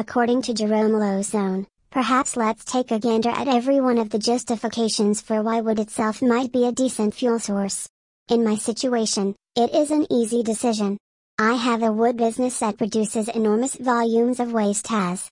According to Jerome Lauzon, perhaps let's take a gander at every one of the justifications for why wood itself might be a decent fuel source. In my situation, it is an easy decision. I have a wood business that produces enormous volumes of waste as